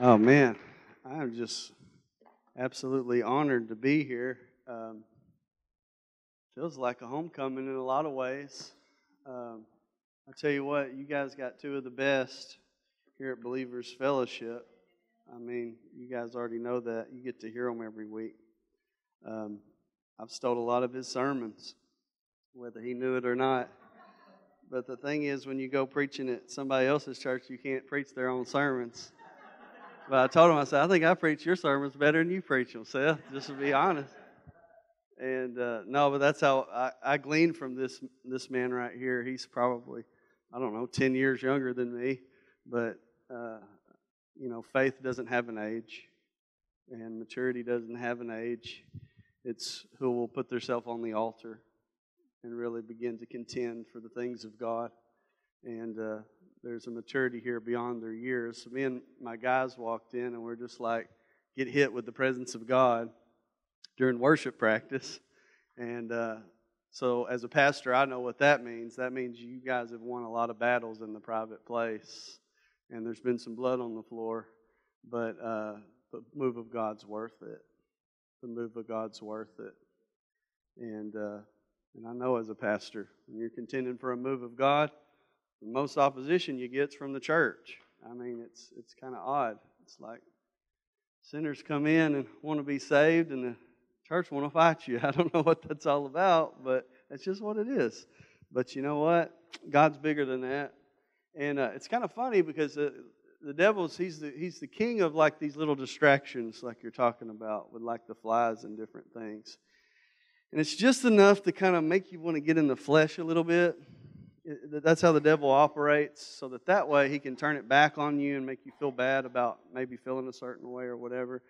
Oh, man. I'm just absolutely honored to be here. Um, feels like a homecoming in a lot of ways. Um, I tell you what, you guys got two of the best here at Believers Fellowship. I mean, you guys already know that. You get to hear them every week. Um, I've stole a lot of his sermons, whether he knew it or not. But the thing is, when you go preaching at somebody else's church, you can't preach their own sermons. But I told him, I said, I think I preach your sermons better than you preach them, Seth, just to be honest. And uh, no, but that's how I, I gleaned from this this man right here. He's probably, I don't know, 10 years younger than me. But, uh, you know, faith doesn't have an age, and maturity doesn't have an age. It's who will put themselves on the altar and really begin to contend for the things of God. And uh, there's a maturity here beyond their years. So me and my guys walked in, and we're just like get hit with the presence of God during worship practice. And uh, so, as a pastor, I know what that means. That means you guys have won a lot of battles in the private place, and there's been some blood on the floor, but uh, the move of God's worth it. The move of God's worth it. And uh, and I know as a pastor, when you're contending for a move of God, the most opposition you get's from the church. I mean, it's it's kind of odd. It's like sinners come in and want to be saved, and the church want to fight you. I don't know what that's all about, but that's just what it is. But you know what? God's bigger than that, and uh, it's kind of funny because the devil's he's the he's the king of like these little distractions, like you're talking about with like the flies and different things. And it's just enough to kind of make you want to get in the flesh a little bit that's how the devil operates so that that way he can turn it back on you and make you feel bad about maybe feeling a certain way or whatever.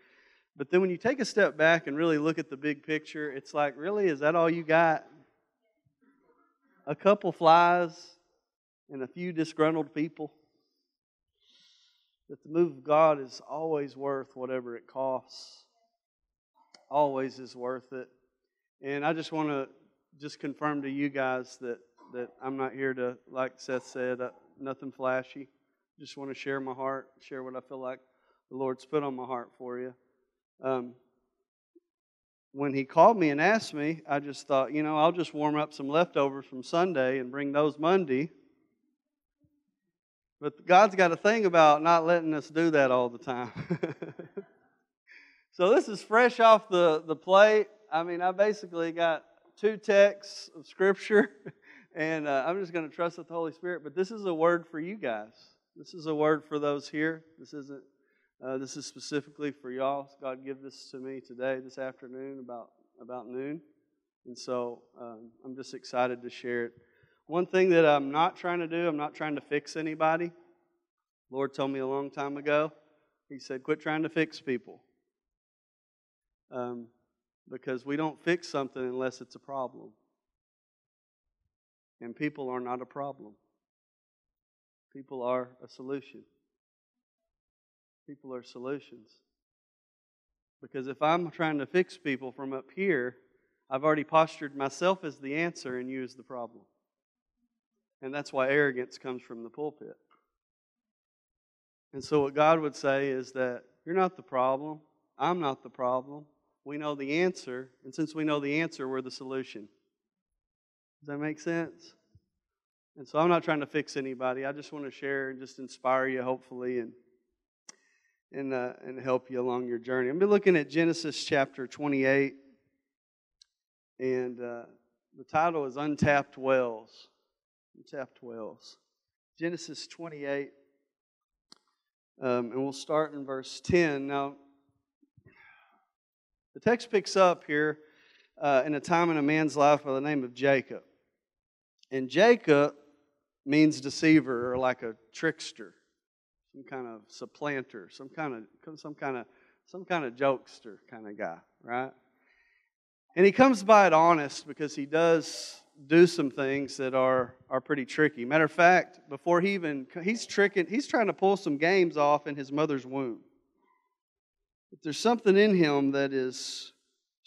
But then when you take a step back and really look at the big picture it's like really is that all you got? A couple flies and a few disgruntled people? That the move of god is always worth whatever it costs. Always is worth it. And i just want to just confirm to you guys that that I'm not here to, like Seth said, uh, nothing flashy. Just want to share my heart, share what I feel like the Lord's put on my heart for you. Um, when he called me and asked me, I just thought, you know, I'll just warm up some leftovers from Sunday and bring those Monday. But God's got a thing about not letting us do that all the time. so this is fresh off the, the plate. I mean, I basically got two texts of Scripture And uh, I'm just going to trust with the Holy Spirit. But this is a word for you guys. This is a word for those here. This isn't. Uh, this is specifically for y'all. God give this to me today, this afternoon, about about noon. And so um, I'm just excited to share it. One thing that I'm not trying to do, I'm not trying to fix anybody. Lord told me a long time ago. He said, "Quit trying to fix people." Um, because we don't fix something unless it's a problem. And people are not a problem, people are a solution. People are solutions. Because if I'm trying to fix people from up here, I've already postured myself as the answer and you as the problem. And that's why arrogance comes from the pulpit. And so, what God would say is that you're not the problem. I'm not the problem. We know the answer. And since we know the answer, we're the solution. Does that make sense? And so I'm not trying to fix anybody. I just want to share and just inspire you, hopefully, and and uh, and help you along your journey. I'm be looking at Genesis chapter 28, and uh, the title is "Untapped Wells." Untapped Wells. Genesis 28, um, and we'll start in verse 10. Now, the text picks up here uh, in a time in a man's life by the name of Jacob. And Jacob means deceiver or like a trickster, some kind of supplanter, some kind of some kind of some kind of jokester kind of guy, right? And he comes by it honest because he does do some things that are are pretty tricky. Matter of fact, before he even he's tricking, he's trying to pull some games off in his mother's womb. But there's something in him that is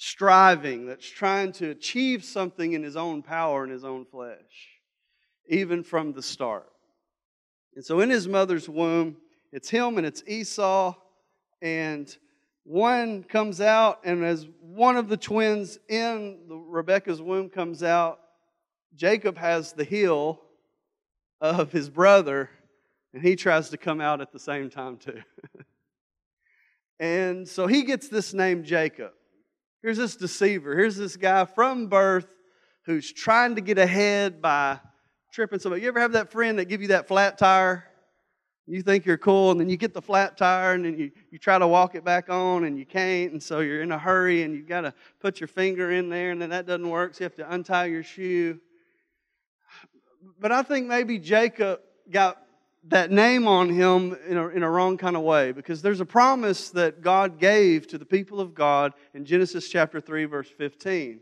striving, that's trying to achieve something in his own power in his own flesh, even from the start. And so in his mother's womb, it's him and it's Esau and one comes out, and as one of the twins in Rebecca's womb comes out, Jacob has the heel of his brother, and he tries to come out at the same time, too. and so he gets this name Jacob. Here's this deceiver. Here's this guy from birth who's trying to get ahead by tripping somebody. You ever have that friend that give you that flat tire? You think you're cool, and then you get the flat tire, and then you, you try to walk it back on, and you can't, and so you're in a hurry, and you've got to put your finger in there, and then that doesn't work, so you have to untie your shoe. But I think maybe Jacob got that name on him in a, in a wrong kind of way because there's a promise that God gave to the people of God in Genesis chapter 3, verse 15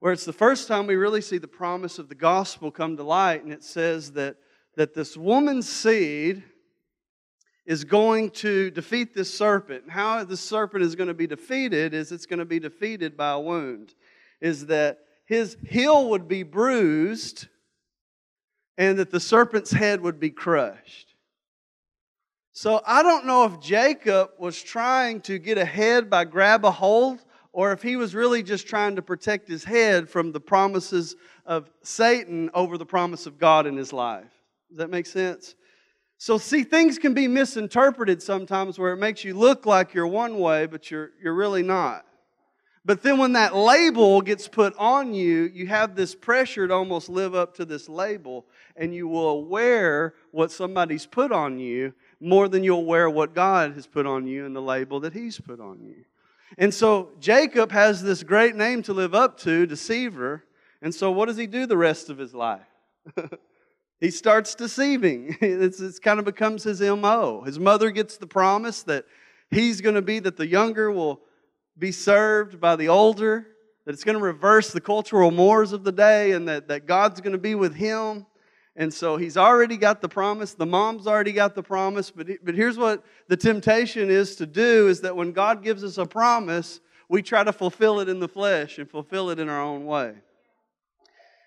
where it's the first time we really see the promise of the gospel come to light, and it says that, that this woman's seed is going to defeat this serpent. And how the serpent is going to be defeated is it's going to be defeated by a wound. Is that his heel would be bruised and that the serpent's head would be crushed. So I don't know if Jacob was trying to get ahead by grab a hold or if he was really just trying to protect his head from the promises of Satan over the promise of God in his life. Does that make sense? So, see, things can be misinterpreted sometimes where it makes you look like you're one way, but you're, you're really not. But then when that label gets put on you, you have this pressure to almost live up to this label, and you will wear what somebody's put on you more than you'll wear what God has put on you and the label that He's put on you. And so Jacob has this great name to live up to, deceiver. And so what does he do the rest of his life? he starts deceiving. It's, it's kind of becomes his MO. His mother gets the promise that he's going to be, that the younger will be served by the older, that it's going to reverse the cultural mores of the day, and that, that God's going to be with him. And so he's already got the promise. The mom's already got the promise. But, but here's what the temptation is to do is that when God gives us a promise, we try to fulfill it in the flesh and fulfill it in our own way.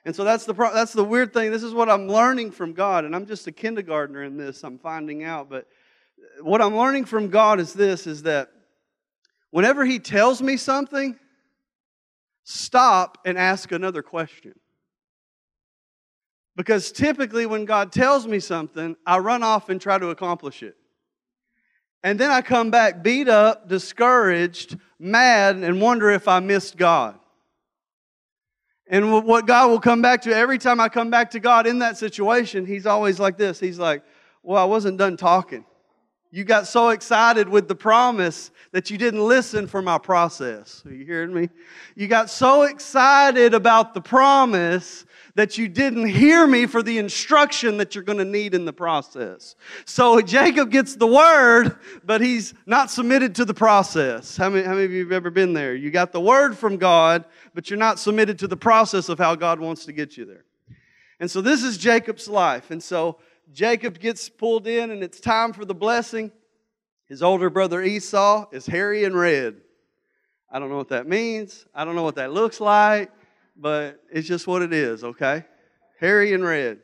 And so that's the, that's the weird thing. This is what I'm learning from God. And I'm just a kindergartner in this, I'm finding out. But what I'm learning from God is this, is that whenever he tells me something, stop and ask another question. Because typically, when God tells me something, I run off and try to accomplish it. And then I come back beat up, discouraged, mad, and wonder if I missed God. And what God will come back to every time I come back to God in that situation, He's always like this. He's like, Well, I wasn't done talking. You got so excited with the promise that you didn't listen for my process. Are you hearing me? You got so excited about the promise that you didn't hear me for the instruction that you're going to need in the process. So Jacob gets the word, but he's not submitted to the process. How many, how many of you have ever been there? You got the word from God, but you're not submitted to the process of how God wants to get you there. And so this is Jacob's life. And so Jacob gets pulled in, and it's time for the blessing. His older brother Esau is hairy and red. I don't know what that means. I don't know what that looks like but it's just what it is, okay? Hairy and red.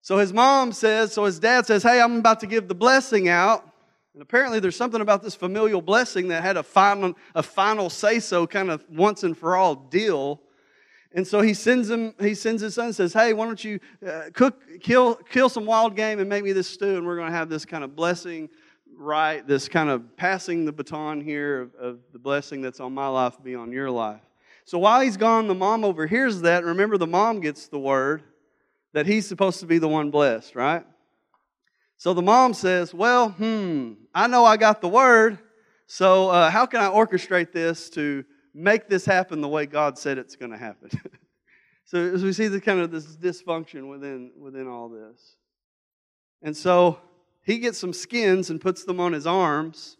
So his mom says, so his dad says, Hey, I'm about to give the blessing out. And apparently there's something about this familial blessing that had a final, a final say so kind of once and for all deal. And so he sends him, he sends his son and says, Hey, why don't you uh, cook, kill, kill some wild game and make me this stew, and we're going to have this kind of blessing right, this kind of passing the baton here of, of the blessing that's on my life be on your life. So while he's gone, the mom overhears that. Remember, the mom gets the word that he's supposed to be the one blessed, right? So the mom says, Well, hmm, I know I got the word, so uh, how can I orchestrate this to make this happen the way God said it's going to happen? so as we see the kind of this dysfunction within, within all this. And so he gets some skins and puts them on his arms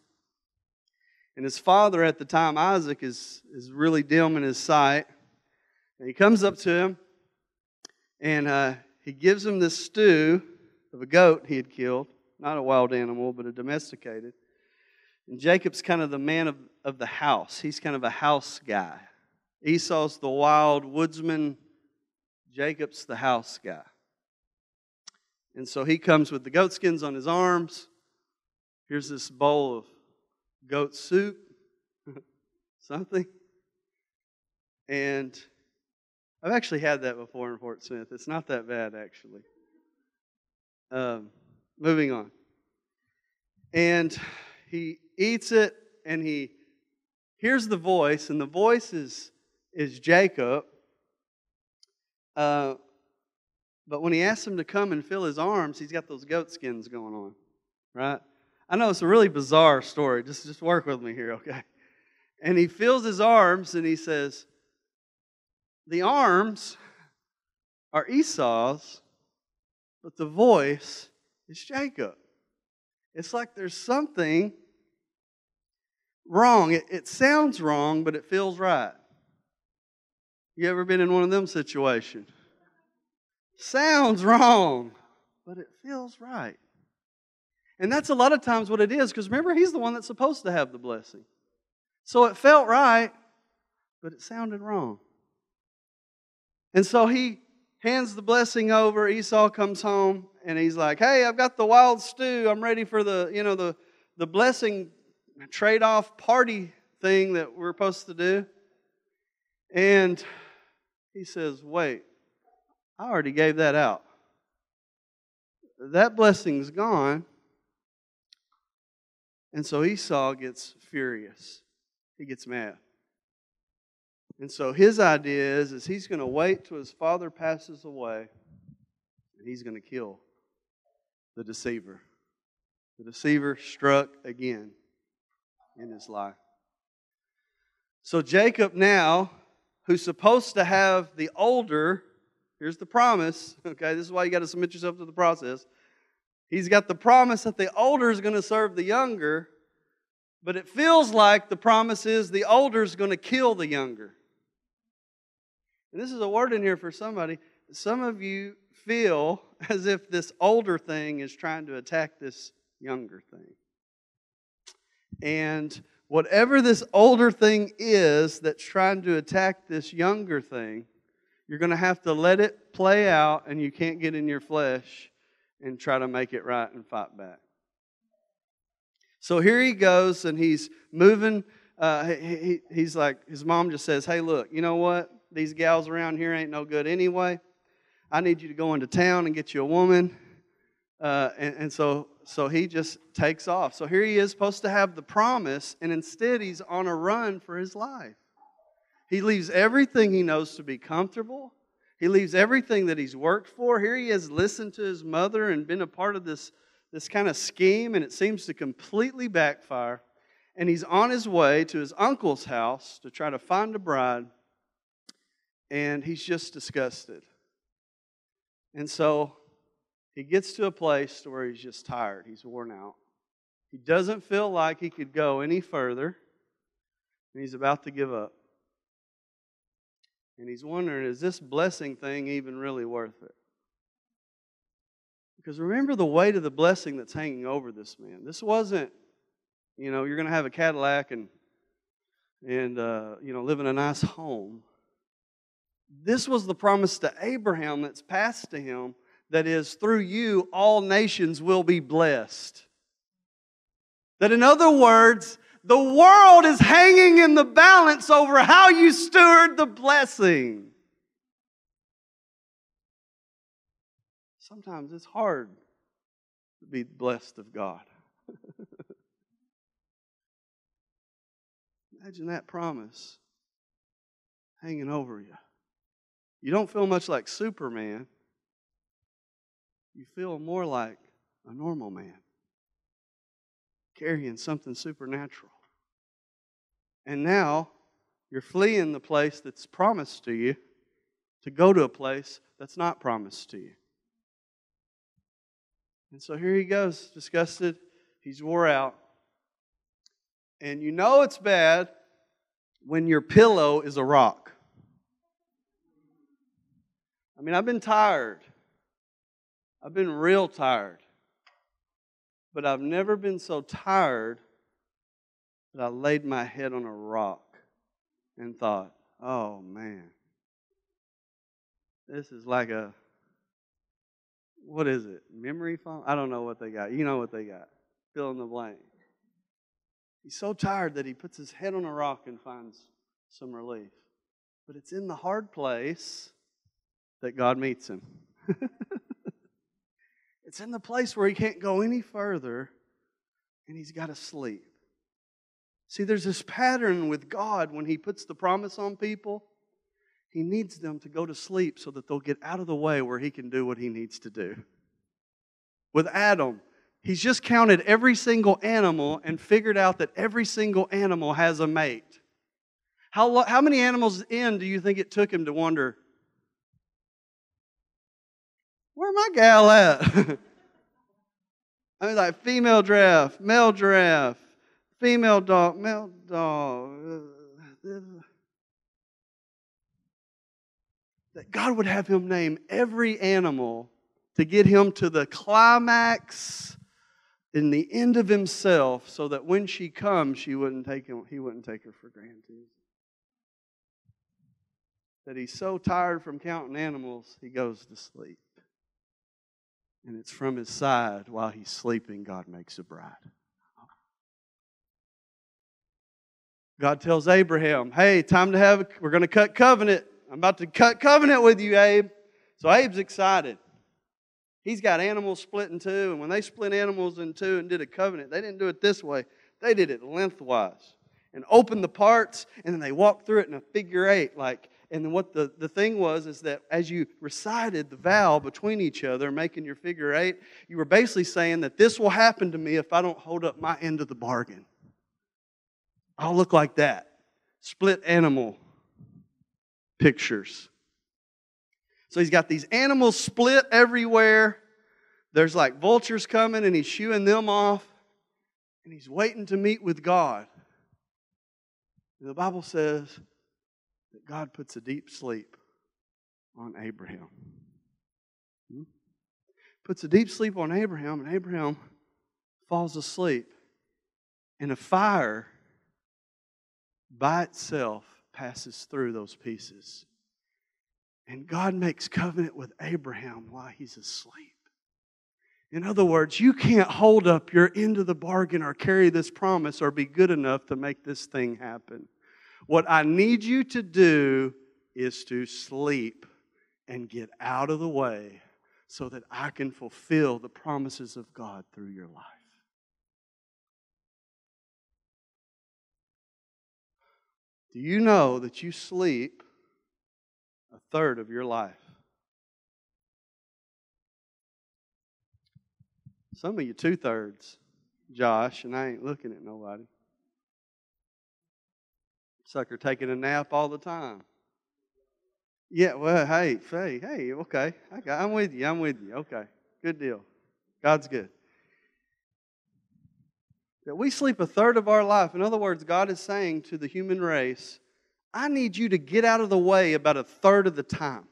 and his father at the time, Isaac, is, is really dim in his sight. And he comes up to him and uh, he gives him this stew of a goat he had killed, not a wild animal, but a domesticated. And Jacob's kind of the man of, of the house, he's kind of a house guy. Esau's the wild woodsman, Jacob's the house guy. And so he comes with the goat skins on his arms here's this bowl of goat soup, something. And I've actually had that before in Fort Smith. It's not that bad, actually. Um, moving on. And he eats it and he hears the voice, and the voice is, is Jacob. Uh, but when he asks him to come and fill his arms, he's got those goat skins going on, right? I know it's a really bizarre story. Just, just work with me here, okay? And he fills his arms and he says, The arms are Esau's, but the voice is Jacob. It's like there's something wrong. It, it sounds wrong, but it feels right. You ever been in one of them situations? Sounds wrong, but it feels right. And that's a lot of times what it is, because remember, he's the one that's supposed to have the blessing. So it felt right, but it sounded wrong. And so he hands the blessing over. Esau comes home and he's like, Hey, I've got the wild stew. I'm ready for the, you know, the, the blessing trade off party thing that we're supposed to do. And he says, Wait, I already gave that out. That blessing's gone. And so Esau gets furious. He gets mad. And so his idea is, is he's going to wait till his father passes away and he's going to kill the deceiver. The deceiver struck again in his life. So Jacob now, who's supposed to have the older, here's the promise, okay, this is why you got to submit yourself to the process. He's got the promise that the older is going to serve the younger, but it feels like the promise is the older is going to kill the younger. And this is a word in here for somebody. Some of you feel as if this older thing is trying to attack this younger thing. And whatever this older thing is that's trying to attack this younger thing, you're going to have to let it play out, and you can't get in your flesh and try to make it right and fight back. So here he goes, and he's moving. Uh, he, he's like, his mom just says, Hey, look, you know what? These gals around here ain't no good anyway. I need you to go into town and get you a woman. Uh, and, and so so he just takes off. So here he is, supposed to have the promise, and instead he's on a run for his life. He leaves everything he knows to be comfortable. He leaves everything that he's worked for. Here he has listened to his mother and been a part of this, this kind of scheme, and it seems to completely backfire. And he's on his way to his uncle's house to try to find a bride, and he's just disgusted. And so he gets to a place where he's just tired, he's worn out. He doesn't feel like he could go any further, and he's about to give up. And he's wondering, is this blessing thing even really worth it? Because remember the weight of the blessing that's hanging over this man. This wasn't, you know, you're going to have a Cadillac and and uh, you know live in a nice home. This was the promise to Abraham that's passed to him that is, through you, all nations will be blessed. That, in other words, the world is hanging in the balance over how you steward the blessing. Sometimes it's hard to be blessed of God. Imagine that promise hanging over you. You don't feel much like Superman you feel more like a normal man carrying something supernatural. And now you're fleeing the place that's promised to you to go to a place that's not promised to you. And so here he goes, disgusted. He's wore out. And you know it's bad when your pillow is a rock. I mean, I've been tired. I've been real tired. But I've never been so tired that I laid my head on a rock and thought, oh man, this is like a, what is it, memory foam? I don't know what they got. You know what they got. fill in the blank. He's so tired that he puts his head on a rock and finds some relief. But it's in the hard place that God meets him. it's in the place where he can't go any further and he's got to sleep. See, there's this pattern with God when he puts the promise on people. He needs them to go to sleep so that they'll get out of the way where he can do what he needs to do. With Adam, he's just counted every single animal and figured out that every single animal has a mate. How, how many animals in do you think it took him to wonder, where my gal at? I mean, like female giraffe, male giraffe, female dog, male dog. That God would have him name every animal to get him to the climax in the end of himself so that when she comes, she wouldn't take him, he wouldn't take her for granted. That he's so tired from counting animals, he goes to sleep. And it's from his side while he's sleeping, God makes a bride. God tells Abraham, hey, time to have, we're going to cut covenant. I'm about to cut covenant with you, Abe. So Abe's excited. He's got animals split in two, and when they split animals in two and did a covenant, they didn't do it this way. They did it lengthwise and opened the parts, and then they walked through it in a figure eight. Like, and what the, the thing was is that as you recited the vow between each other, making your figure eight, you were basically saying that this will happen to me if I don't hold up my end of the bargain. I'll look like that. Split animal pictures. So he's got these animals split everywhere. There's like vultures coming and he's shooing them off. And he's waiting to meet with God. And the Bible says that God puts a deep sleep on Abraham. Hmm? Puts a deep sleep on Abraham, and Abraham falls asleep. And a fire by itself passes through those pieces. And God makes covenant with Abraham while he's asleep. In other words, you can't hold up your end of the bargain or carry this promise or be good enough to make this thing happen. What I need you to do is to sleep and get out of the way so that I can fulfill the promises of God through your life. Do you know that you sleep a third of your life? Some of you two thirds, Josh, and I ain't looking at nobody. Sucker taking a nap all the time. Yeah, well, hey, hey, hey, okay. I I'm with you. I'm with you. Okay. Good deal. God's good that we sleep a third of our life. In other words, God is saying to the human race, I need you to get out of the way about a third of the time.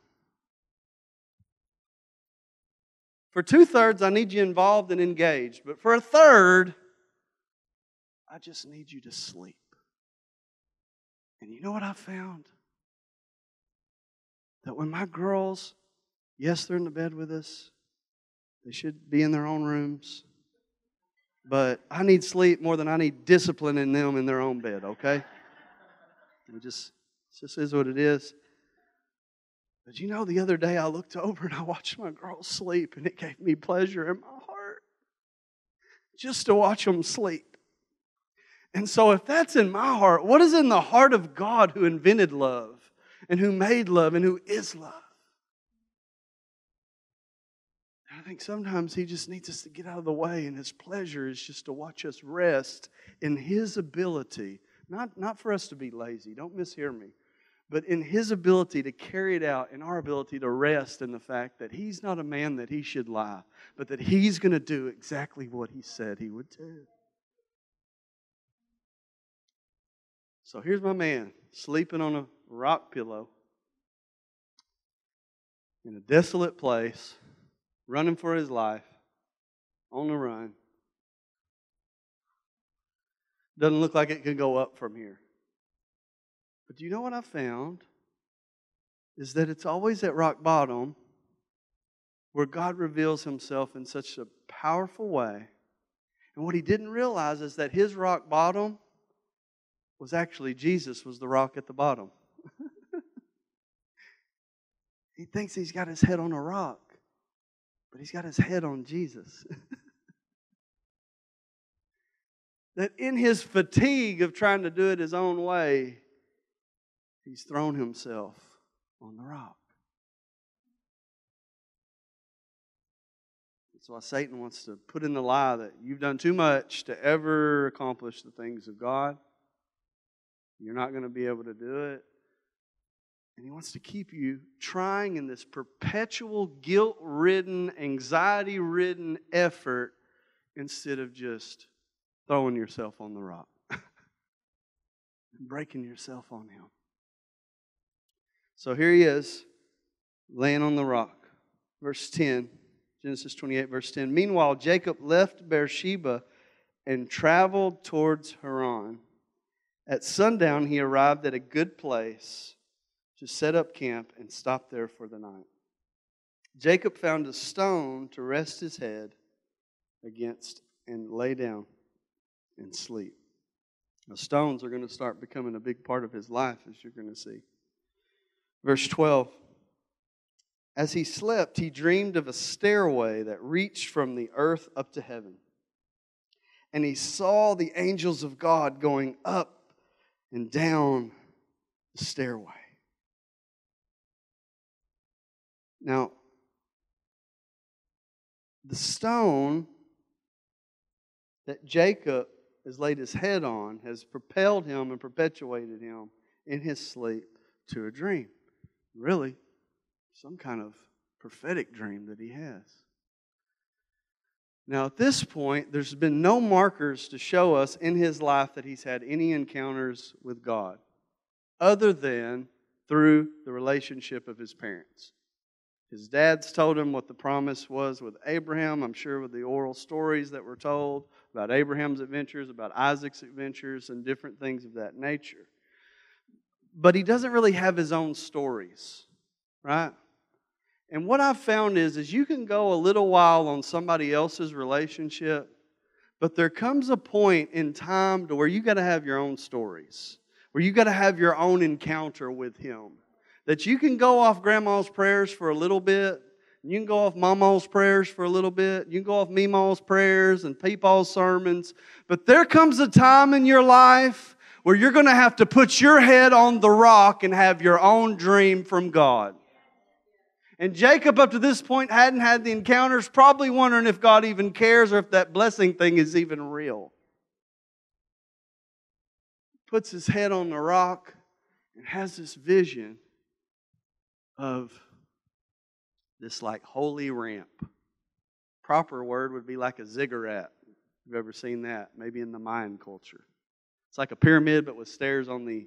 For two thirds, I need you involved and engaged. But for a third, I just need you to sleep. And you know what I found? That when my girls, yes, they're in the bed with us, they should be in their own rooms but I need sleep more than I need discipline in them in their own bed, okay? It just, it just is what it is. But you know, the other day I looked over and I watched my girls sleep, and it gave me pleasure in my heart just to watch them sleep. And so, if that's in my heart, what is in the heart of God who invented love and who made love and who is love? I think sometimes He just needs us to get out of the way, and His pleasure is just to watch us rest in His ability, not, not for us to be lazy, don't mishear me, but in His ability to carry it out, in our ability to rest in the fact that He's not a man that He should lie, but that He's going to do exactly what He said He would do. So here's my man sleeping on a rock pillow in a desolate place running for his life, on the run. Doesn't look like it can go up from here. But do you know what I found? Is that it's always at rock bottom where God reveals himself in such a powerful way And what he didn't realize is that his rock bottom was actually Jesus was the rock at the bottom. he thinks he's got his head on a rock, but he's got his head on Jesus. that in his fatigue of trying to do it his own way, he's thrown himself on the rock. That's why Satan wants to put in the lie that you've done too much to ever accomplish the things of God. You're not going to be able to do it. And he wants to keep you trying in this perpetual guilt ridden, anxiety ridden effort instead of just throwing yourself on the rock and breaking yourself on him. So here he is, laying on the rock. Verse 10. Genesis 28, verse 10. Meanwhile, Jacob left Beersheba and traveled towards Haran. At sundown, he arrived at a good place to set up camp and stop there for the night. Jacob found a stone to rest his head against and lay down and sleep. Now, stones are going to start becoming a big part of his life, as you're going to see. Verse 12 as he slept, he dreamed of a stairway that reached from the earth up to heaven. And he saw the angels of God going up and down the stairway. Now, the stone that Jacob has laid his head on has propelled him and perpetuated him in his sleep to a dream. Really, some kind of prophetic dream that he has. Now, at this point, there's been no markers to show us in his life that he's had any encounters with God other than through the relationship of his parents. His dad's told him what the promise was with Abraham, I'm sure with the oral stories that were told about Abraham's adventures, about Isaac's adventures, and different things of that nature. But he doesn't really have his own stories, right? And what I've found is, is you can go a little while on somebody else's relationship, but there comes a point in time to where you got to have your own stories, where you got to have your own encounter with Him. That you can go off grandma's prayers for a little bit, you can go off mama's prayers for a little bit, you can go off meemaw's prayers and peepaw's sermons, but there comes a time in your life where you're going to have to put your head on the rock and have your own dream from God. And Jacob, up to this point, hadn't had the encounters, probably wondering if God even cares or if that blessing thing is even real. Puts his head on the rock and has this vision of this like holy ramp. Proper word would be like a ziggurat. You've ever seen that? Maybe in the Mayan culture. It's like a pyramid, but with stairs on the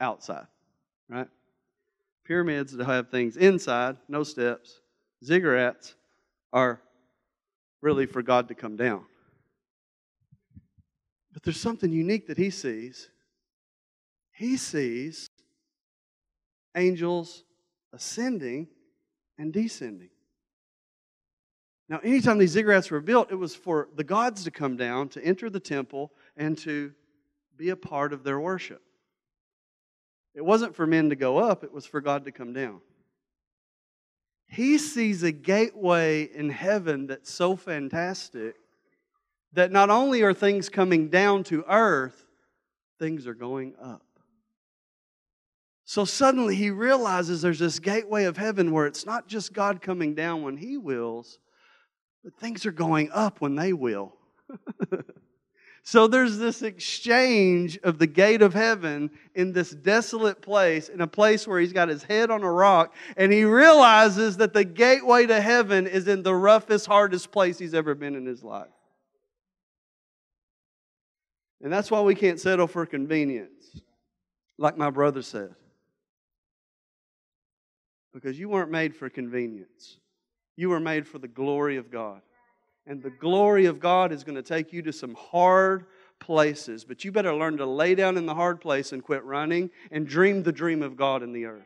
outside, right? Pyramids that have things inside, no steps. Ziggurats are really for God to come down. But there's something unique that he sees. He sees angels ascending and descending. Now, anytime these ziggurats were built, it was for the gods to come down, to enter the temple, and to be a part of their worship. It wasn't for men to go up, it was for God to come down. He sees a gateway in heaven that's so fantastic that not only are things coming down to earth, things are going up. So suddenly he realizes there's this gateway of heaven where it's not just God coming down when he wills, but things are going up when they will. So there's this exchange of the gate of heaven in this desolate place, in a place where he's got his head on a rock, and he realizes that the gateway to heaven is in the roughest, hardest place he's ever been in his life. And that's why we can't settle for convenience, like my brother said. Because you weren't made for convenience, you were made for the glory of God. And the glory of God is going to take you to some hard places. But you better learn to lay down in the hard place and quit running and dream the dream of God in the earth.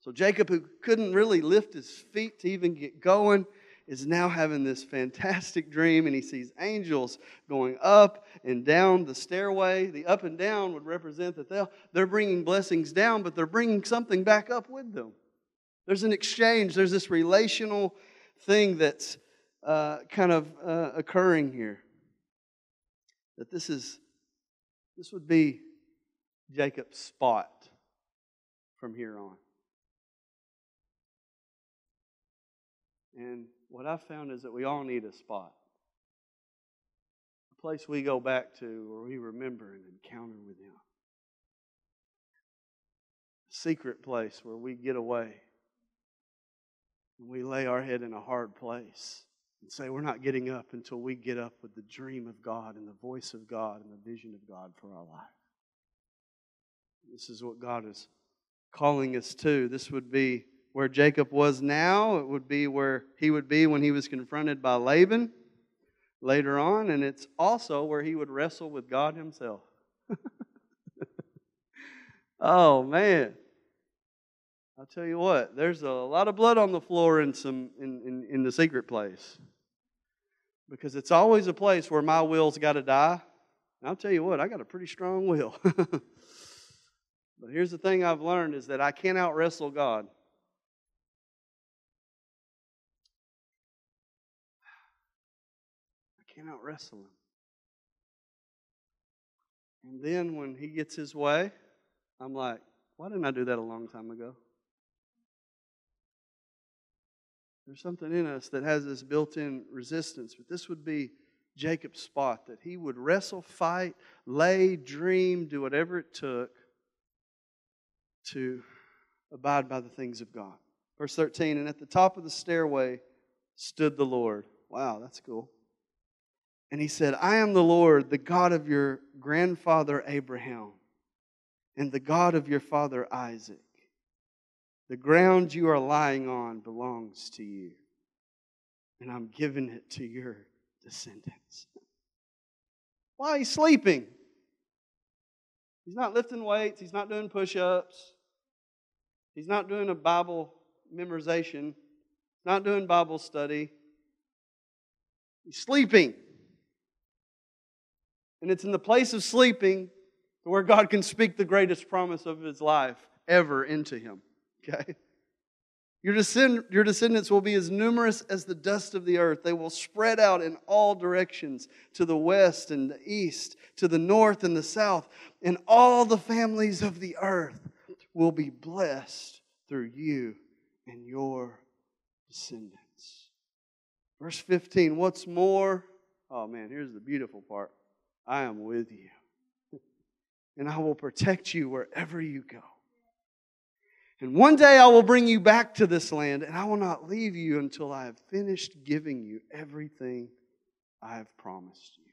So Jacob, who couldn't really lift his feet to even get going, is now having this fantastic dream and he sees angels going up and down the stairway. The up and down would represent that they're, they're bringing blessings down, but they're bringing something back up with them. There's an exchange, there's this relational thing that's uh, kind of uh, occurring here. That this is, this would be Jacob's spot from here on. And what I've found is that we all need a spot. A place we go back to where we remember an encounter with Him. A secret place where we get away. We lay our head in a hard place and say, We're not getting up until we get up with the dream of God and the voice of God and the vision of God for our life. This is what God is calling us to. This would be where Jacob was now. It would be where he would be when he was confronted by Laban later on. And it's also where he would wrestle with God himself. oh, man. I'll tell you what, there's a lot of blood on the floor in, some, in, in, in the secret place. Because it's always a place where my will's got to die. And I'll tell you what, I got a pretty strong will. but here's the thing I've learned is that I can't out wrestle God. cannot wrestle him. And then when he gets his way, I'm like, why didn't I do that a long time ago? There's something in us that has this built in resistance, but this would be Jacob's spot that he would wrestle, fight, lay, dream, do whatever it took to abide by the things of God. Verse 13, and at the top of the stairway stood the Lord. Wow, that's cool. And he said, I am the Lord, the God of your grandfather Abraham, and the God of your father Isaac. The ground you are lying on belongs to you, and I'm giving it to your descendants. Why he's sleeping? He's not lifting weights, he's not doing push ups, he's not doing a Bible memorization, not doing Bible study. He's sleeping. And it's in the place of sleeping where God can speak the greatest promise of his life ever into him. Okay? Your, descend- your descendants will be as numerous as the dust of the earth. They will spread out in all directions to the west and the east, to the north and the south. And all the families of the earth will be blessed through you and your descendants. Verse 15, what's more? Oh man, here's the beautiful part. I am with you. And I will protect you wherever you go. And one day I will bring you back to this land, and I will not leave you until I have finished giving you everything I have promised you.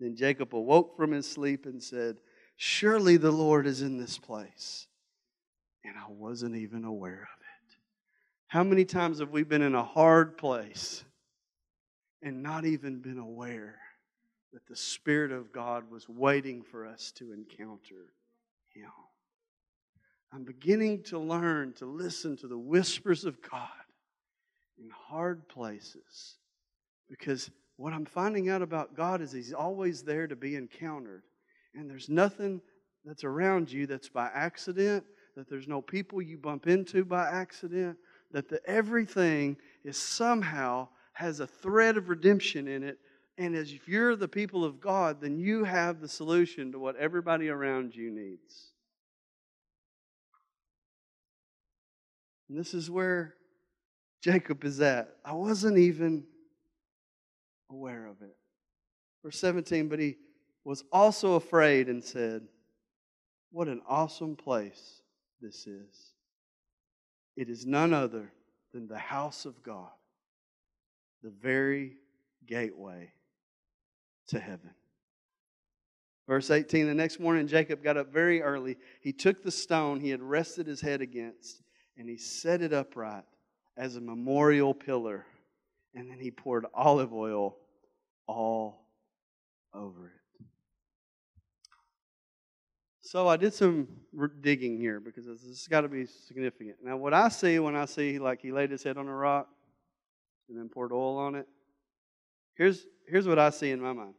Then Jacob awoke from his sleep and said, Surely the Lord is in this place. And I wasn't even aware of it. How many times have we been in a hard place and not even been aware that the Spirit of God was waiting for us to encounter Him. I'm beginning to learn to listen to the whispers of God in hard places because what I'm finding out about God is He's always there to be encountered. And there's nothing that's around you that's by accident, that there's no people you bump into by accident, that the, everything is somehow has a thread of redemption in it and as if you're the people of God, then you have the solution to what everybody around you needs. And this is where Jacob is at. I wasn't even aware of it. Verse 17, but he was also afraid and said, What an awesome place this is. It is none other than the house of God, the very gateway to heaven. Verse 18 The next morning, Jacob got up very early. He took the stone he had rested his head against, and he set it upright as a memorial pillar. And then he poured olive oil all over it. So I did some digging here because this has got to be significant. Now, what I see when I see like he laid his head on a rock, and then poured oil on it. Here's, here's what I see in my mind.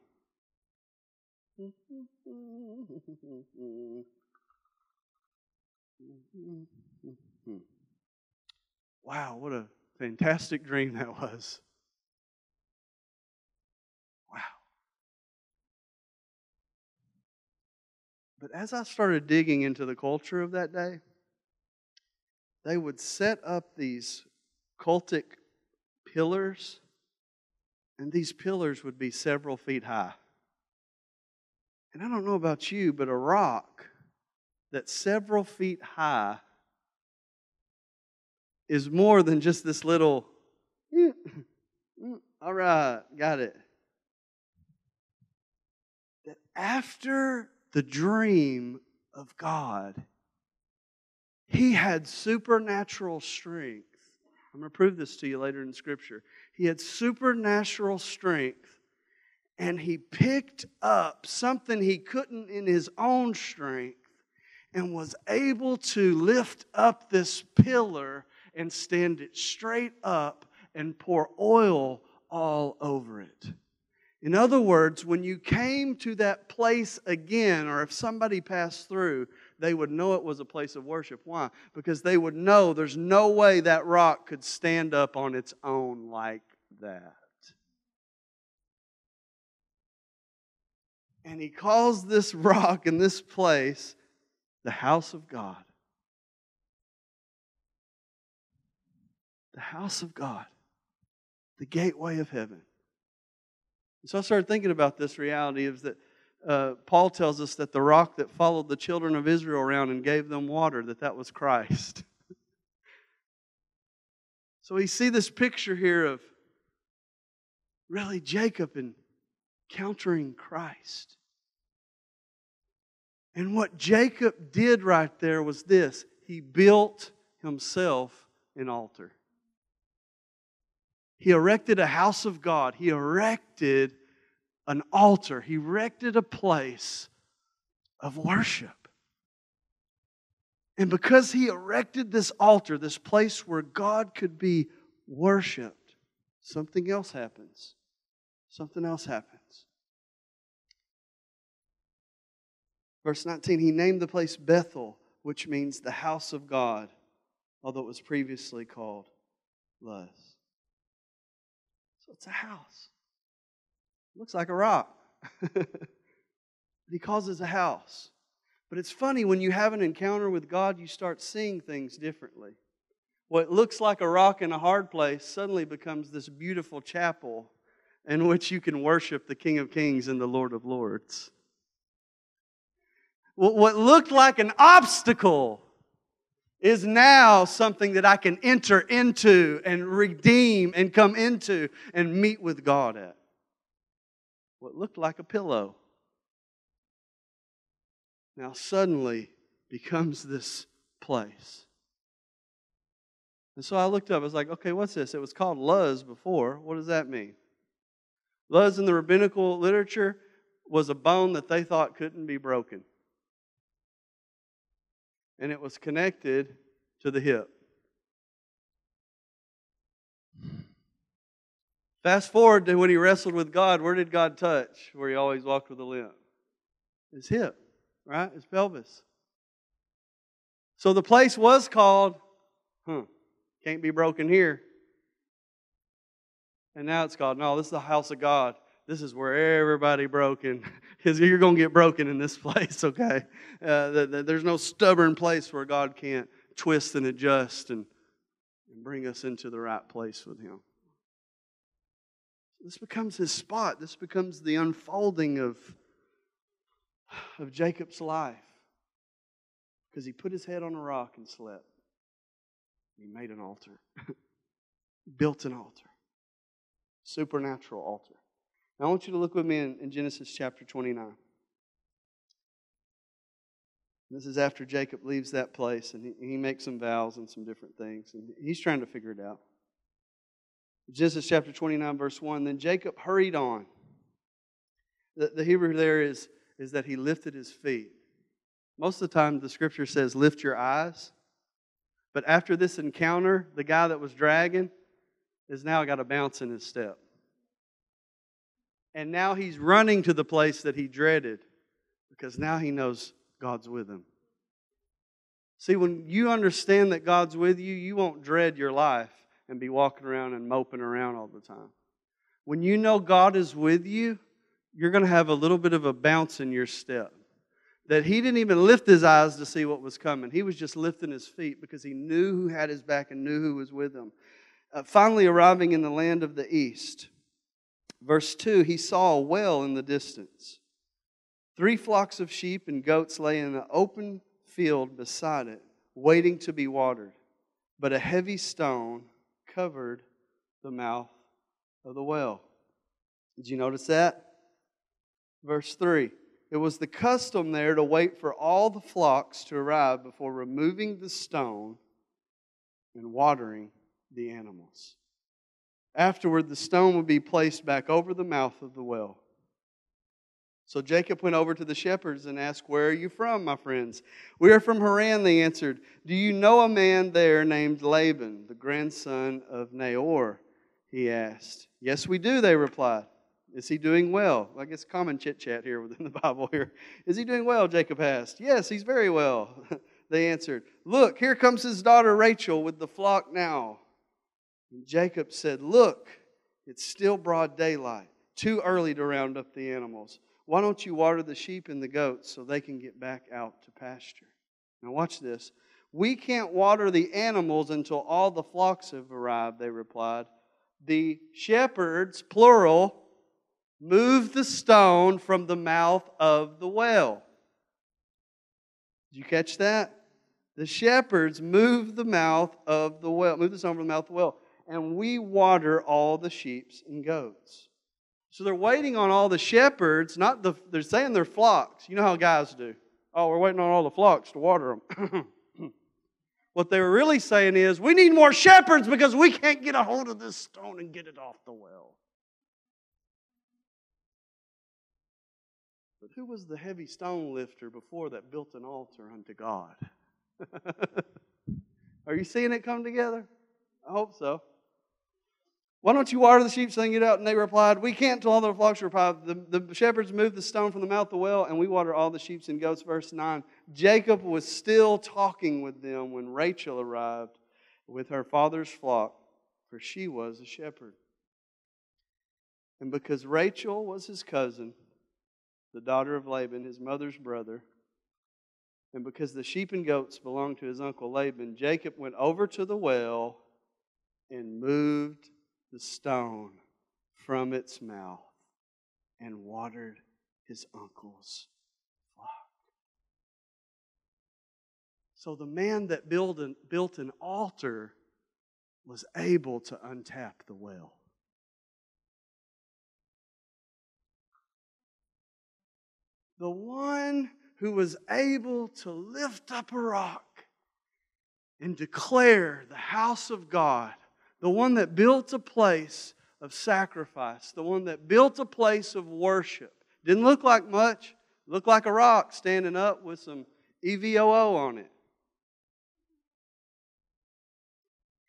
Hmm. Wow, what a fantastic dream that was. Wow. But as I started digging into the culture of that day, they would set up these cultic pillars, and these pillars would be several feet high. And I don't know about you, but a rock that's several feet high is more than just this little, eh, mm, all right, got it. That after the dream of God, he had supernatural strength. I'm going to prove this to you later in Scripture. He had supernatural strength, and he picked up something he couldn't in his own strength and was able to lift up this pillar and stand it straight up and pour oil all over it. In other words, when you came to that place again, or if somebody passed through, they would know it was a place of worship. Why? Because they would know there's no way that rock could stand up on its own like that. And he calls this rock in this place the house of God. The house of God, the gateway of heaven. And so I started thinking about this reality is that uh, Paul tells us that the rock that followed the children of Israel around and gave them water, that that was Christ. so we see this picture here of really Jacob encountering Christ. And what Jacob did right there was this he built himself an altar. He erected a house of God. He erected an altar. He erected a place of worship. And because he erected this altar, this place where God could be worshiped, something else happens. Something else happens. Verse 19, he named the place Bethel, which means the house of God, although it was previously called Luz. So it's a house. Looks like a rock. he calls it a house. But it's funny when you have an encounter with God, you start seeing things differently. What looks like a rock in a hard place suddenly becomes this beautiful chapel in which you can worship the King of Kings and the Lord of Lords what looked like an obstacle is now something that I can enter into and redeem and come into and meet with God at. What looked like a pillow now suddenly becomes this place. And so I looked up, I was like, okay, what's this? It was called Luz before. What does that mean? Luz in the rabbinical literature was a bone that they thought couldn't be broken and it was connected to the hip. Fast forward to when he wrestled with God, where did God touch? Where he always walked with a limp? His hip, right? His pelvis. So the place was called, huh, can't be broken here. And now it's called, no, this is the house of God this is where everybody broken. Because you're going to get broken in this place okay? Uh, the, the, there's no stubborn place where god can't twist and adjust and, and bring us into the right place with him. This becomes his spot. This becomes the unfolding of of jacob's life. Because he put his head on a rock and slept. He made an altar. Built an altar. Supernatural altar now, I want you to look with me in, in Genesis chapter 29. This is after Jacob leaves that place and he, he makes some vows and some different things, and he's trying to figure it out. Genesis chapter 29, verse 1 Then Jacob hurried on. The, the Hebrew there is, is that he lifted his feet. Most of the time, the scripture says, Lift your eyes. But after this encounter, the guy that was dragging, has now got a bounce in his step. And now he's running to the place that he dreaded because now he knows God's with him. See, when you understand that God's with you, you won't dread your life and be walking around and moping around all the time. When you know God is with you, you're going to have a little bit of a bounce in your step. That he didn't even lift his eyes to see what was coming. He was just lifting his feet because he knew who had his back and knew who was with him. Uh, finally, arriving in the land of the east, verse 2 he saw a well in the distance. Three flocks of sheep and goats lay in an open field beside it, waiting to be watered. But a heavy stone covered the mouth of the well. Did you notice that? Verse 3 It was the custom there to wait for all the flocks to arrive before removing the stone and watering the animals. Afterward, the stone would be placed back over the mouth of the well. So Jacob went over to the shepherds and asked, Where are you from, my friends? We are from Haran, they answered. Do you know a man there named Laban, the grandson of Nahor? He asked. Yes, we do, they replied. Is he doing well? I guess common chit chat here within the Bible here. Is he doing well? Jacob asked. Yes, he's very well. they answered. Look, here comes his daughter Rachel with the flock now. And Jacob said, Look, it's still broad daylight, too early to round up the animals. Why don't you water the sheep and the goats so they can get back out to pasture? Now, watch this. We can't water the animals until all the flocks have arrived, they replied. The shepherds, plural, moved the stone from the mouth of the well. Did you catch that? The shepherds moved the mouth of the well, moved the stone from the mouth of the well, and we water all the sheep and goats. So they're waiting on all the shepherds, not the, they're saying they're flocks. You know how guys do. Oh, we're waiting on all the flocks to water them. what they were really saying is, we need more shepherds because we can't get a hold of this stone and get it off the well. But who was the heavy stone lifter before that built an altar unto God? Are you seeing it come together? I hope so. Why don't you water the sheep they get out? And they replied, We can't till all the flocks are revived. The, the shepherds moved the stone from the mouth of the well, and we water all the sheep and goats. Verse 9. Jacob was still talking with them when Rachel arrived with her father's flock, for she was a shepherd. And because Rachel was his cousin, the daughter of Laban, his mother's brother, and because the sheep and goats belonged to his uncle Laban, Jacob went over to the well and moved the stone from its mouth and watered his uncle's flock. So the man that built an, built an altar was able to untap the well. The one who was able to lift up a rock and declare the house of God the one that built a place of sacrifice, the one that built a place of worship. Didn't look like much, looked like a rock standing up with some EVOO on it.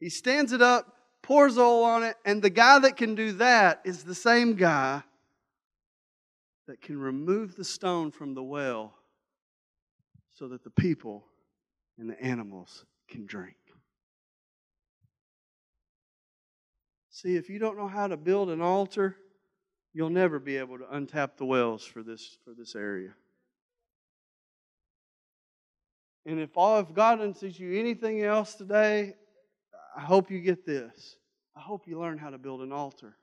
He stands it up, pours oil on it, and the guy that can do that is the same guy that can remove the stone from the well so that the people and the animals can drink. See, if you don't know how to build an altar, you'll never be able to untap the wells for this, for this area. And if all if God doesn't teach you anything else today, I hope you get this. I hope you learn how to build an altar.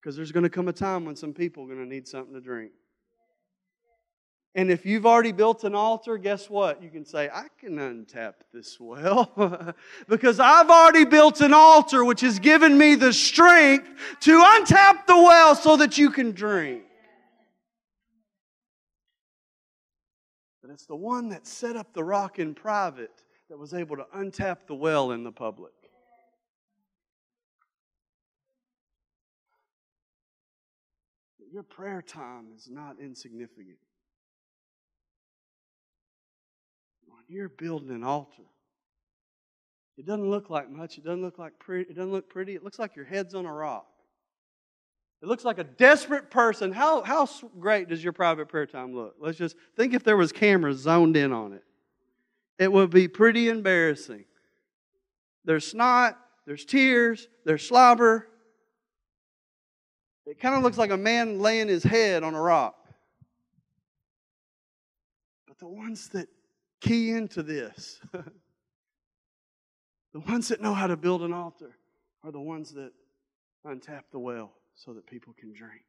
Because there's going to come a time when some people are going to need something to drink. And if you've already built an altar, guess what? You can say, I can untap this well because I've already built an altar which has given me the strength to untap the well so that you can drink. But it's the one that set up the rock in private that was able to untap the well in the public. Your prayer time is not insignificant. You're building an altar, It doesn't look like much. It doesn't look like pretty. It doesn't look pretty. It looks like your head's on a rock. It looks like a desperate person. How, how great does your private prayer time look? Let's just think if there was cameras zoned in on it. It would be pretty embarrassing. There's snot, there's tears, there's slobber. It kind of looks like a man laying his head on a rock. But the ones that key into this, the ones that know how to build an altar, are the ones that untap the well so that people can drink.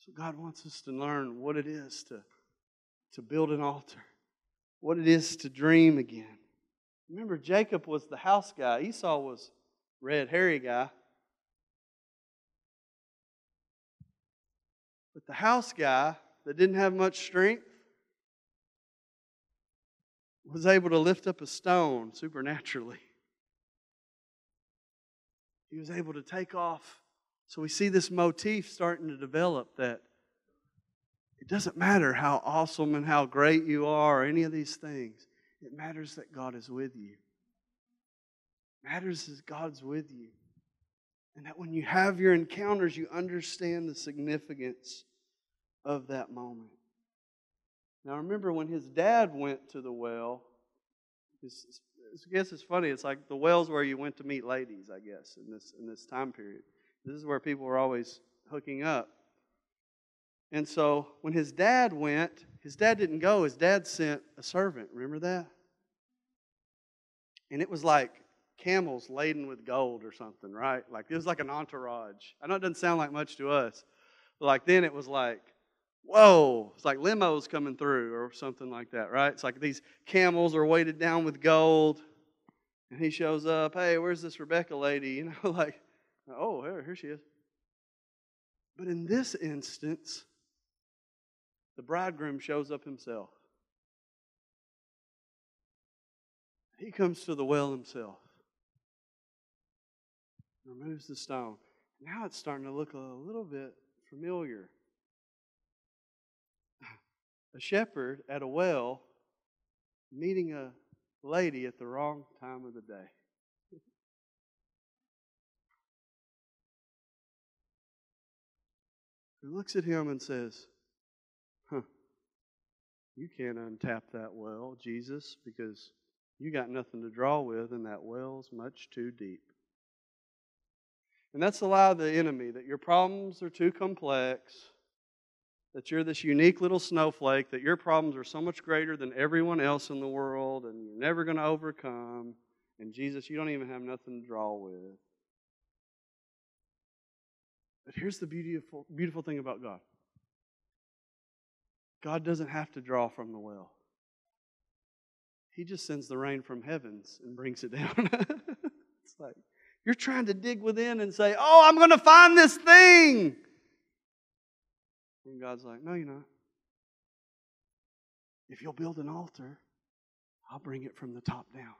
So God wants us to learn what it is to, to build an altar, what it is to dream again. Remember, Jacob was the house guy, Esau was red, hairy guy. But the house guy that didn't have much strength was able to lift up a stone supernaturally. He was able to take off. So we see this motif starting to develop that it doesn't matter how awesome and how great you are or any of these things. It matters that God is with you. It matters that God's with you. And that when you have your encounters, you understand the significance of that moment. Now, remember when his dad went to the well, I guess it's funny. It's like the wells where you went to meet ladies, I guess, in this in this time period. This is where people were always hooking up. And so when his dad went, his dad didn't go. His dad sent a servant. Remember that? And it was like camels laden with gold or something, right? Like it was like an entourage. I know it doesn't sound like much to us, but like then it was like whoa, it's like limos coming through or something like that, right? It's like these camels are weighted down with gold. And he shows up, hey, where's this Rebecca lady? You know, like, oh, here, here she is. But in this instance, the bridegroom shows up himself. He comes to the well himself, removes the stone. Now it's starting to look a little bit familiar a shepherd at a well meeting a lady at the wrong time of the day. Who looks at him and says, Huh, you can't untap that well, Jesus, because you got nothing to draw with, and that well's much too deep. And that's the lie of the enemy that your problems are too complex that you're this unique little snowflake, that your problems are so much greater than everyone else in the world, and you're never going to overcome. And Jesus, you don't even have nothing to draw with. But here's the beautiful, beautiful thing about God God doesn't have to draw from the well, He just sends the rain from heavens and brings it down. it's like you're trying to dig within and say, Oh, I'm going to find this thing. And God's like, No, you're not. If you'll build an altar, I'll bring it from the top down.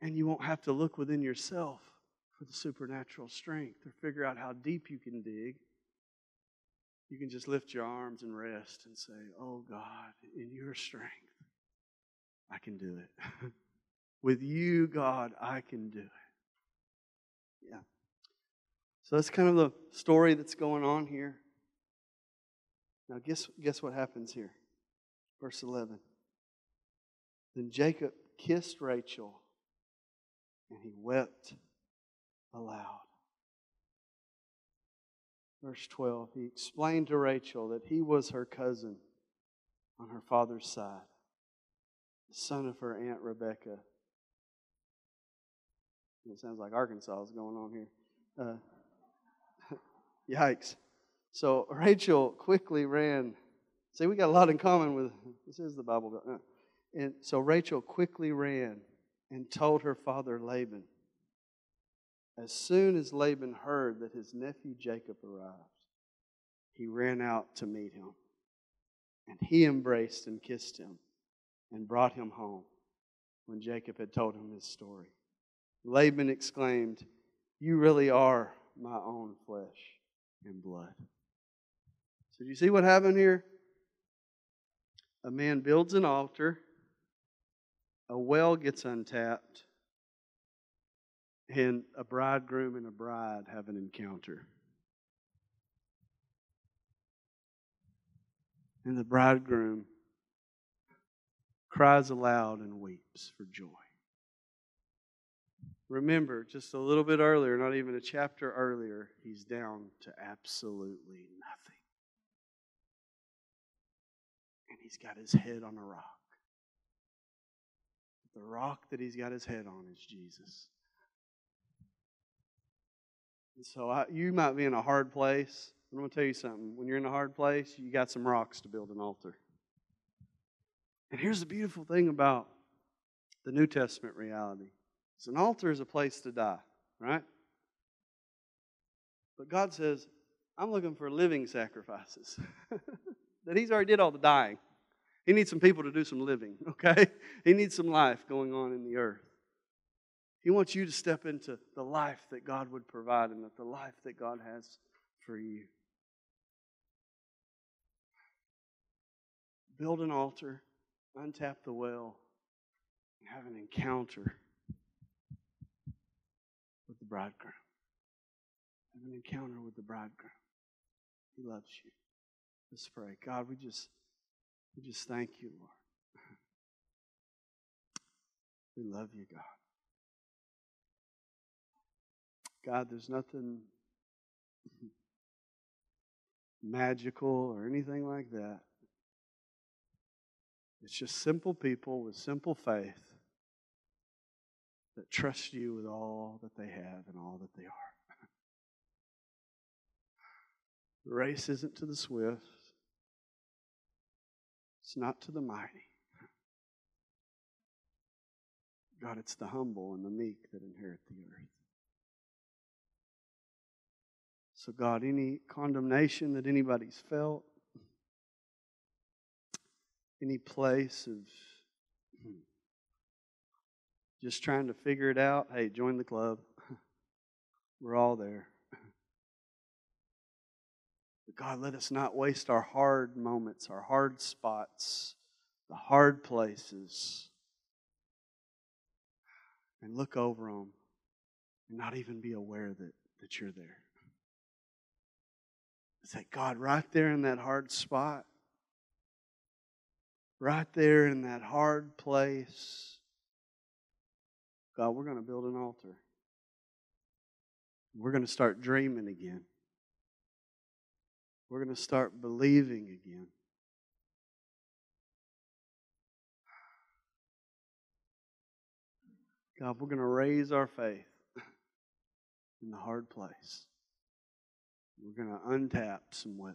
And you won't have to look within yourself for the supernatural strength or figure out how deep you can dig. You can just lift your arms and rest and say, Oh God, in your strength, I can do it. With you, God, I can do it. Yeah. So that's kind of the story that's going on here. Now, guess, guess what happens here? Verse 11. Then Jacob kissed Rachel, and he wept aloud. Verse 12. He explained to Rachel that he was her cousin on her father's side, the son of her aunt Rebecca. It sounds like Arkansas is going on here. Uh, yikes. So Rachel quickly ran. See, we got a lot in common with this is the Bible. Uh, and so Rachel quickly ran and told her father Laban. As soon as Laban heard that his nephew Jacob arrived, he ran out to meet him. And he embraced and kissed him and brought him home when Jacob had told him his story. Laban exclaimed, You really are my own flesh and blood. So, you see what happened here? A man builds an altar, a well gets untapped and a bridegroom and a bride have an encounter. And the bridegroom cries aloud and weeps for joy. Remember, just a little bit earlier, not even a chapter earlier, he's down to absolutely nothing. He's got his head on a rock. The rock that he's got his head on is Jesus. And so I, you might be in a hard place. I'm going to tell you something. When you're in a hard place, you got some rocks to build an altar. And here's the beautiful thing about the New Testament reality. It's an altar is a place to die, right? But God says, I'm looking for living sacrifices. that He's already did all the dying. He needs some people to do some living, okay? He needs some life going on in the earth. He wants you to step into the life that God would provide and that the life that God has for you. Build an altar, untap the well, and have an encounter with the bridegroom. Have an encounter with the bridegroom. He loves you. Let's pray. God, we just we just thank you, Lord. We love you, God. God, there's nothing magical or anything like that. It's just simple people with simple faith that trust you with all that they have and all that they are. The race isn't to the swift, it's not to the mighty. God, it's the humble and the meek that inherit the earth. So, God, any condemnation that anybody's felt, any place of just trying to figure it out, hey, join the club. We're all there. God, let us not waste our hard moments, our hard spots, the hard places, and look over them and not even be aware that, that you're there. Say, God, right there in that hard spot, right there in that hard place, God, we're going to build an altar. We're going to start dreaming again. We're going to start believing again. God, we're going to raise our faith in the hard place. We're going to untap some wells.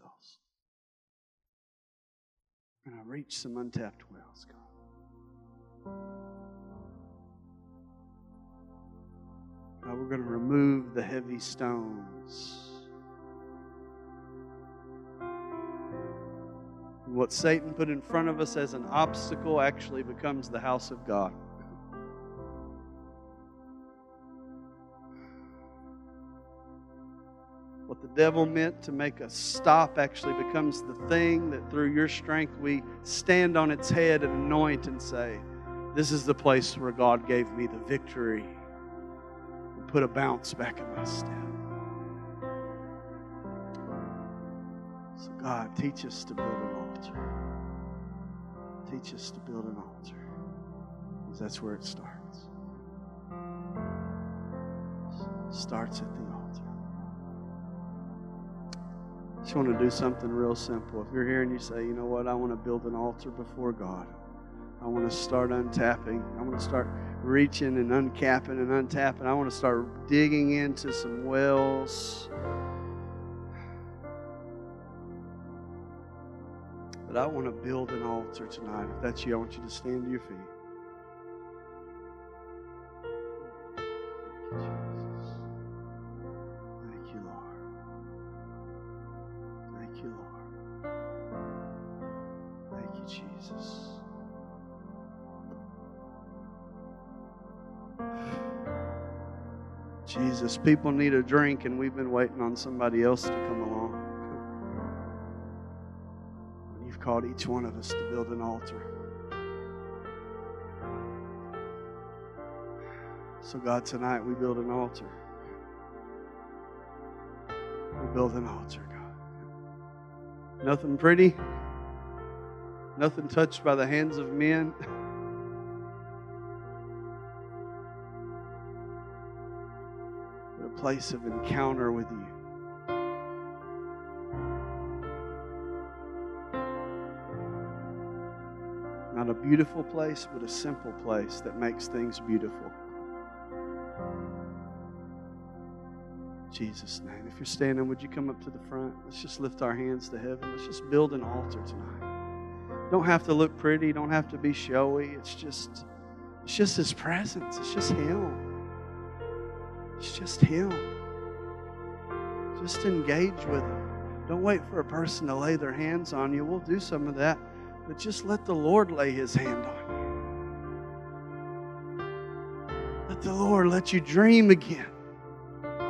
We're going to reach some untapped wells, God. God, we're going to remove the heavy stones. What Satan put in front of us as an obstacle actually becomes the house of God. What the devil meant to make us stop actually becomes the thing that through your strength we stand on its head and anoint and say, This is the place where God gave me the victory and put a bounce back in my step. So, God, teach us to build altar. Teach us to build an altar. Because that's where it starts. It starts at the altar. just want to do something real simple. If you're here and you say, you know what, I want to build an altar before God. I want to start untapping. I want to start reaching and uncapping and untapping. I want to start digging into some wells. But I want to build an altar tonight. If that's you, I want you to stand to your feet. Thank you, Jesus. Thank you, Lord. Thank you, Lord. Thank you, Jesus. Jesus, people need a drink, and we've been waiting on somebody else to come along. Called each one of us to build an altar. So, God, tonight we build an altar. We build an altar, God. Nothing pretty, nothing touched by the hands of men. But a place of encounter with you. Not a beautiful place, but a simple place that makes things beautiful. Jesus' name. If you're standing, would you come up to the front? Let's just lift our hands to heaven. Let's just build an altar tonight. Don't have to look pretty, don't have to be showy. It's just it's just his presence. It's just him. It's just him. Just engage with him. Don't wait for a person to lay their hands on you. We'll do some of that. But just let the Lord lay his hand on you. Let the Lord let you dream again.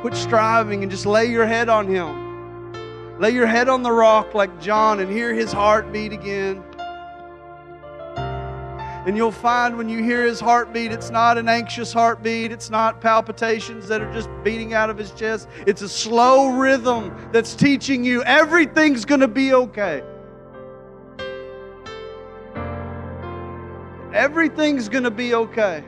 Quit striving and just lay your head on him. Lay your head on the rock like John and hear his heartbeat again. And you'll find when you hear his heartbeat, it's not an anxious heartbeat. It's not palpitations that are just beating out of his chest. It's a slow rhythm that's teaching you everything's going to be okay. Everything's going to be okay.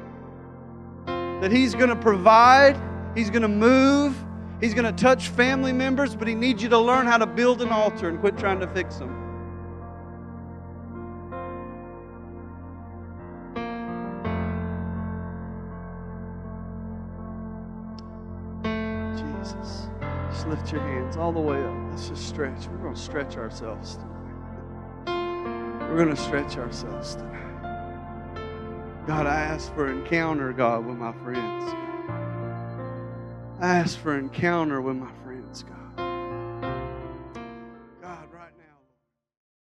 That He's going to provide, He's going to move, He's going to touch family members, but He needs you to learn how to build an altar and quit trying to fix them. Jesus. Just lift your hands all the way up. Let's just stretch. We're going to stretch ourselves tonight. We're going to stretch ourselves tonight. God, I ask for an encounter, God, with my friends. I ask for an encounter with my friends.